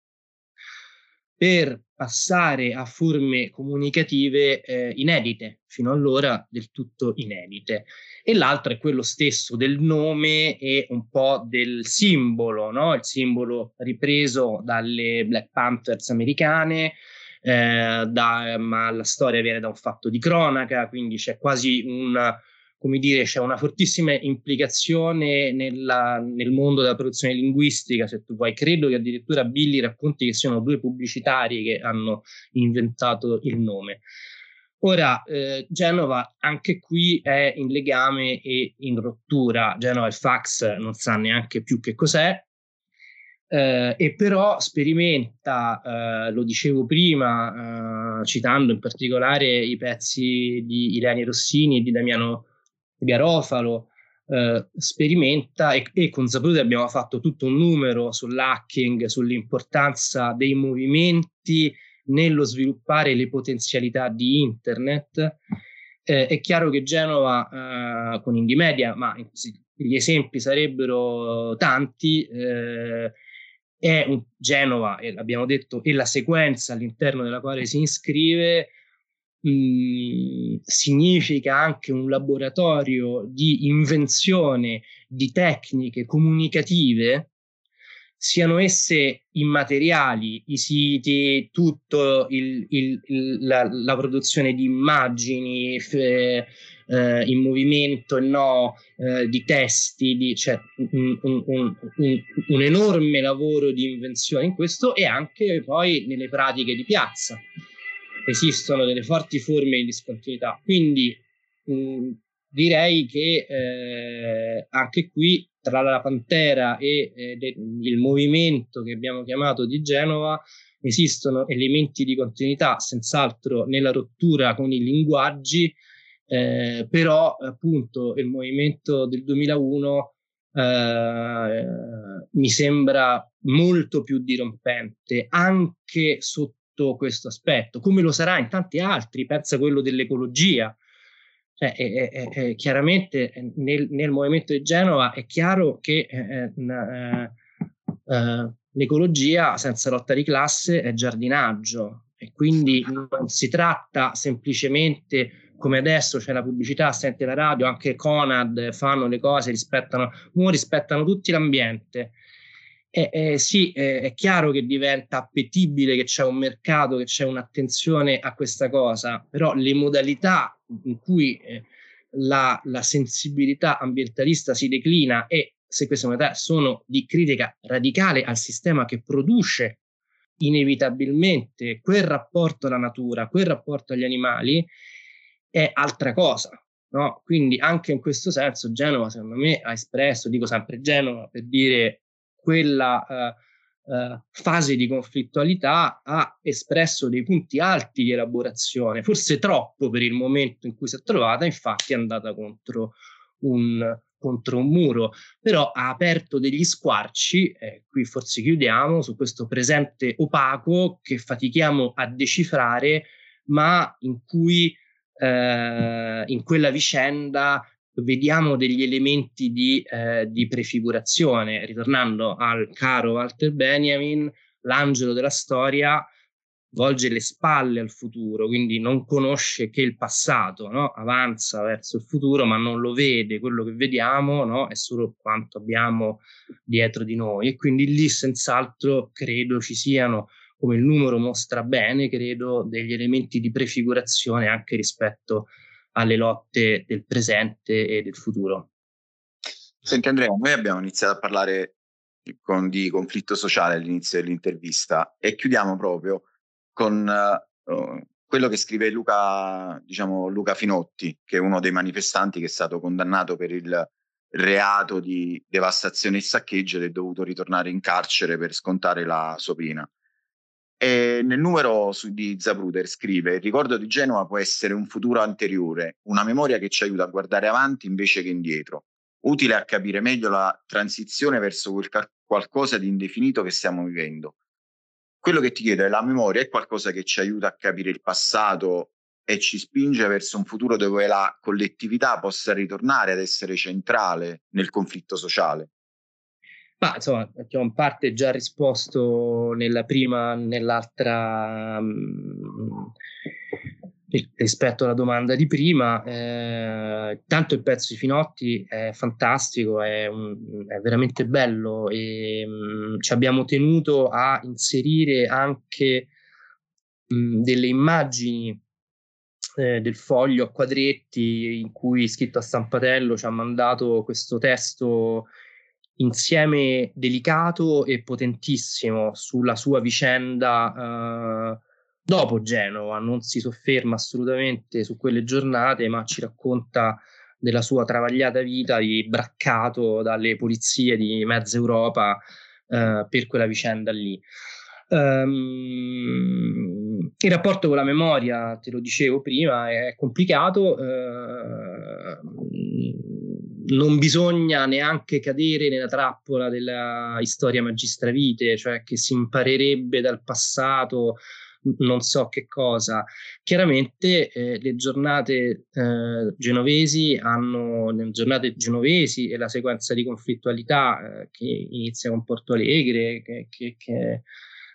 C: per passare a forme comunicative eh, inedite, fino allora del tutto inedite. E l'altro è quello stesso del nome e un po' del simbolo, no? il simbolo ripreso dalle Black Panthers americane, eh, da, ma la storia viene da un fatto di cronaca, quindi c'è quasi un come dire, c'è una fortissima implicazione nella, nel mondo della produzione linguistica, se tu vuoi. Credo che addirittura Billy racconti che siano due pubblicitari che hanno inventato il nome. Ora, eh, Genova anche qui è in legame e in rottura. Genova il fax non sa neanche più che cos'è, eh, e però sperimenta, eh, lo dicevo prima, eh, citando in particolare i pezzi di Ilani Rossini e di Damiano Garofalo eh, sperimenta e, e con Sapruti abbiamo fatto tutto un numero sull'hacking, sull'importanza dei movimenti nello sviluppare le potenzialità di internet. Eh, è chiaro che Genova eh, con Indie Media, ma gli esempi sarebbero tanti, eh, è un Genova, e l'abbiamo detto, e la sequenza all'interno della quale si iscrive mm, significa anche un laboratorio di invenzione di tecniche comunicative siano esse immateriali, i siti, il, la, la, produzione di immagini f- eh, in movimento no, eh, di testi, di, cioè un, un, un, un, enorme lavoro di invenzione in questo e anche poi nelle pratiche di piazza. Esistono delle forti forme di discontinuità. Quindi mh, direi che eh, anche qui tra la Pantera e eh, de, il movimento che abbiamo chiamato di Genova esistono elementi di continuità senz'altro nella rottura con i linguaggi, eh, però appunto il movimento del 2001 eh, mi sembra molto più dirompente anche sotto questo aspetto, come lo sarà in tanti altri, pensa quello dell'ecologia, cioè, è, è, è, chiaramente eh, nel, nel, movimento di Genova è chiaro che eh, eh, eh, l'ecologia senza lotta di classe è giardinaggio e quindi non si tratta semplicemente come adesso c'è la pubblicità, sente la radio, anche Conad fanno le cose, rispettano, rispettano tutti l'ambiente. Eh, eh, sì, eh, è chiaro che diventa appetibile, che c'è un mercato, che c'è un'attenzione a questa cosa, però le modalità in cui eh, la, la, sensibilità ambientalista si declina e se queste modalità sono di critica radicale al sistema che produce inevitabilmente quel rapporto alla natura, quel rapporto agli animali, è altra cosa. No? Quindi anche in questo senso Genova, secondo me, ha espresso, dico sempre Genova, per dire quella eh, eh, fase di conflittualità ha espresso dei punti alti di elaborazione, forse troppo per il momento in cui si è trovata, infatti è andata contro un, contro un muro, però ha aperto degli squarci, eh, qui forse chiudiamo, su questo presente opaco che fatichiamo a decifrare, ma in cui eh, in quella vicenda vediamo degli elementi di, eh, di, prefigurazione. Ritornando al caro Walter Benjamin, l'angelo della storia volge le spalle al futuro, quindi non conosce che il passato, no? avanza verso il futuro, ma non lo vede, quello che vediamo no? è solo quanto abbiamo dietro di noi e quindi lì senz'altro credo ci siano, come il numero mostra bene, credo degli elementi di prefigurazione anche rispetto a alle lotte del presente e del futuro.
B: Senti Andrea, noi abbiamo iniziato a parlare con, di conflitto sociale all'inizio dell'intervista e chiudiamo proprio con uh, quello che scrive Luca, diciamo, Luca Finotti, che è uno dei manifestanti che è stato condannato per il reato di devastazione e saccheggio ed è dovuto ritornare in carcere per scontare la sua pena. E nel numero su, di Zapruder scrive: Il ricordo di Genova può essere un futuro anteriore, una memoria che ci aiuta a guardare avanti invece che indietro, utile a capire meglio la transizione verso quel cal- qualcosa di indefinito che stiamo vivendo. Quello che ti chiedo è: la memoria è qualcosa che ci aiuta a capire il passato e ci spinge verso un futuro dove la collettività possa ritornare ad essere centrale nel conflitto sociale?
C: Ma insomma, in parte già risposto nella prima, nell'altra, mh, mm, rispetto alla domanda di prima. Eh, tanto il pezzo di Finotti è fantastico, è, un, è veramente bello e mh, mm, ci abbiamo tenuto a inserire anche mh, mm, delle immagini eh, del foglio a quadretti in cui scritto a stampatello ci ha mandato questo testo insieme delicato e potentissimo sulla sua vicenda eh, dopo Genova, non si sofferma assolutamente su quelle giornate, ma ci racconta della sua travagliata vita di braccato dalle polizie di mezza Europa eh, per quella vicenda lì. Um, il rapporto con la memoria, te lo dicevo prima, è complicato. Uh, non bisogna neanche cadere nella trappola della storia magistravite, cioè che si imparerebbe dal passato, non so che cosa. Chiaramente eh, le giornate eh, genovesi hanno, le giornate genovesi e la sequenza di conflittualità eh, che inizia con Porto Alegre, che, che, che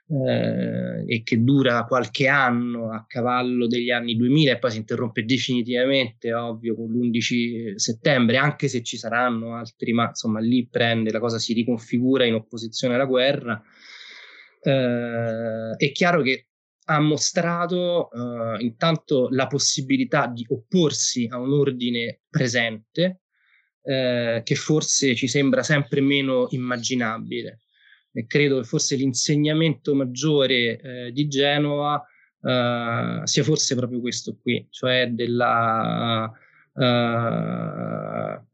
C: eh, e che dura qualche anno a cavallo degli anni 2000 e poi si interrompe definitivamente, ovvio, con l'11 settembre, anche se ci saranno altri, ma insomma lì prende, la cosa si riconfigura in opposizione alla guerra. Eh, è chiaro che ha mostrato eh, intanto la possibilità di opporsi a un ordine presente eh, che forse ci sembra sempre meno immaginabile e credo che forse l'insegnamento maggiore eh, di Genova eh, sia forse proprio questo qui, cioè della uh,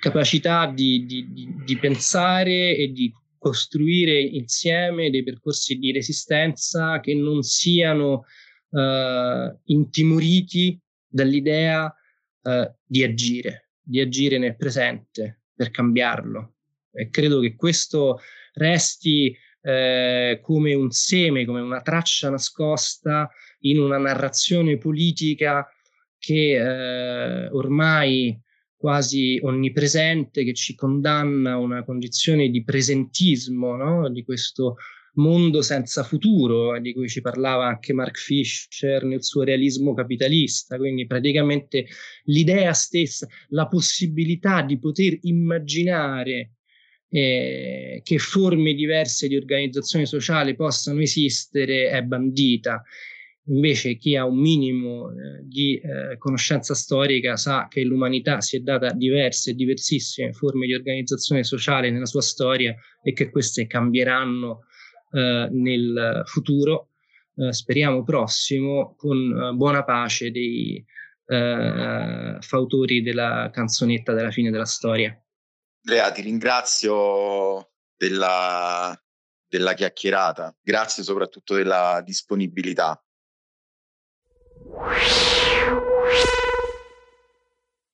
C: capacità di, di, di, pensare e di costruire insieme dei percorsi di resistenza che non siano uh, intimoriti dall'idea uh, di agire, di agire nel presente per cambiarlo, e credo che questo resti eh, come un seme, come una traccia nascosta in una narrazione politica che eh, ormai quasi onnipresente, che ci condanna a una condizione di presentismo, no? di questo mondo senza futuro, di cui ci parlava anche Mark Fisher nel suo realismo capitalista, quindi praticamente l'idea stessa, la possibilità di poter immaginare eh, che forme diverse di organizzazione sociale possano esistere è bandita. Invece chi ha un minimo eh, di eh, conoscenza storica sa che l'umanità si è data diverse diversissime forme di organizzazione sociale nella sua storia e che queste cambieranno eh, nel futuro, eh, speriamo prossimo, con eh, buona pace dei fautori della canzonetta della fine della storia.
B: Andrea, ti ringrazio della, della chiacchierata, grazie soprattutto della disponibilità.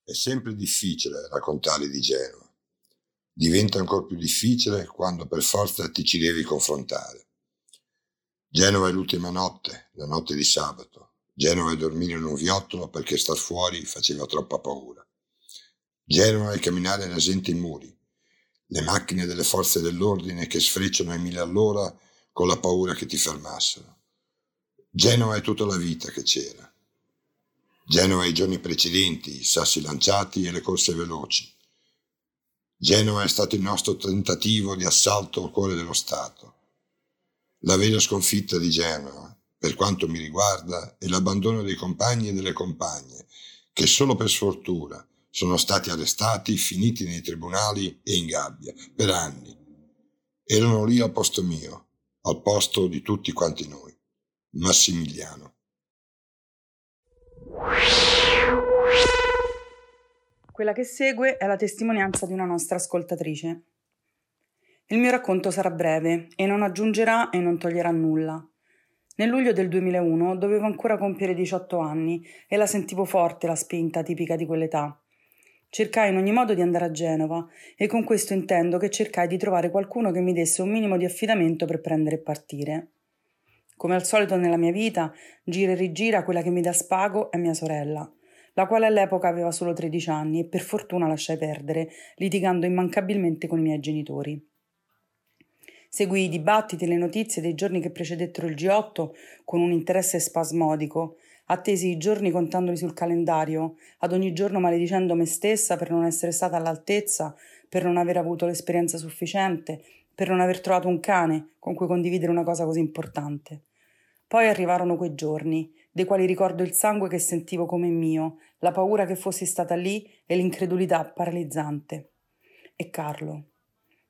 D: È sempre difficile raccontare di Genova. Diventa ancora più difficile quando per forza ti ci devi confrontare. Genova è l'ultima notte, la notte di sabato. Genova è dormire in un viottolo perché star fuori faceva troppa paura. Genova e camminare rasente i muri, le macchine delle forze dell'ordine che sfrecciano ai mille all'ora con la paura che ti fermassero. Genova è tutta la vita che c'era. Genova i giorni precedenti, i sassi lanciati e le corse veloci. Genova è stato il nostro tentativo di assalto al cuore dello Stato. La vera sconfitta di Genova, per quanto mi riguarda, è l'abbandono dei compagni e delle compagne, che solo per sfortuna sono stati arrestati, finiti nei tribunali e in gabbia per anni. Erano lì al posto mio, al posto di tutti quanti noi. Massimiliano.
E: Quella che segue è la testimonianza di una nostra ascoltatrice. Il mio racconto sarà breve e non aggiungerà e non toglierà nulla. Nel luglio del 2001 dovevo ancora compiere 18 anni e la sentivo forte la spinta tipica di quell'età. Cercai in ogni modo di andare a Genova e con questo intendo che cercai di trovare qualcuno che mi desse un minimo di affidamento per prendere e partire. Come al solito nella mia vita, gira e rigira quella che mi dà spago è mia sorella, la quale all'epoca aveva solo 13 anni e per fortuna lasciai perdere, litigando immancabilmente con i miei genitori. Seguì i dibattiti e le notizie dei giorni che precedettero il G8 con un interesse spasmodico attesi i giorni contandoli sul calendario, ad ogni giorno maledicendo me stessa per non essere stata all'altezza, per non aver avuto l'esperienza sufficiente, per non aver trovato un cane con cui condividere una cosa così importante. Poi arrivarono quei giorni, dei quali ricordo il sangue che sentivo come mio, la paura che fossi stata lì e l'incredulità paralizzante. E Carlo.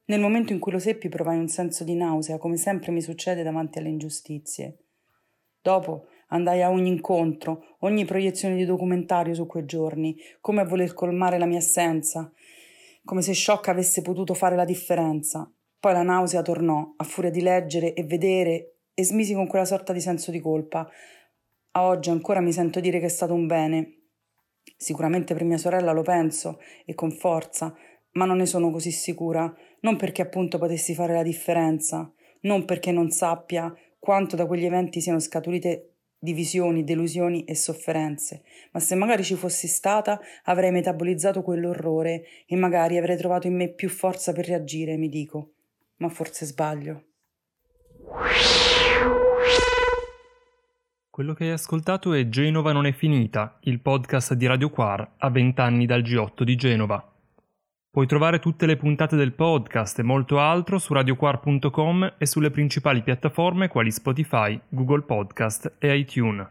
E: Nel momento in cui lo seppi provai un senso di nausea, come sempre mi succede davanti alle ingiustizie. Dopo Andai a ogni incontro, ogni proiezione di documentario su quei giorni, come a voler colmare la mia assenza, come se Shock avesse potuto fare la differenza. Poi la nausea tornò, a furia di leggere e vedere, e smisi con quella sorta di senso di colpa. A oggi ancora mi sento dire che è stato un bene. Sicuramente per mia sorella lo penso, e con forza, ma non ne sono così sicura, non perché appunto potessi fare la differenza, non perché non sappia quanto da quegli eventi siano scaturite divisioni, delusioni e sofferenze, ma se magari ci fossi stata avrei metabolizzato quell'orrore e magari avrei trovato in me più forza per reagire, mi dico. Ma forse sbaglio.
A: Quello che hai ascoltato è Genova non è finita, il podcast di Radio Quar a vent'anni dal G8 di Genova. Puoi trovare tutte le puntate del podcast e molto altro su radioquar.com e sulle principali piattaforme quali Spotify, Google Podcast e iTunes.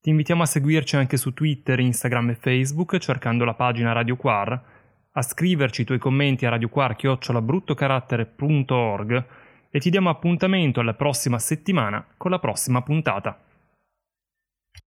A: Ti invitiamo a seguirci anche su Twitter, Instagram e Facebook cercando la pagina Radio Quar, a scriverci i tuoi commenti a radioquar.org e ti diamo appuntamento alla prossima settimana con la prossima puntata.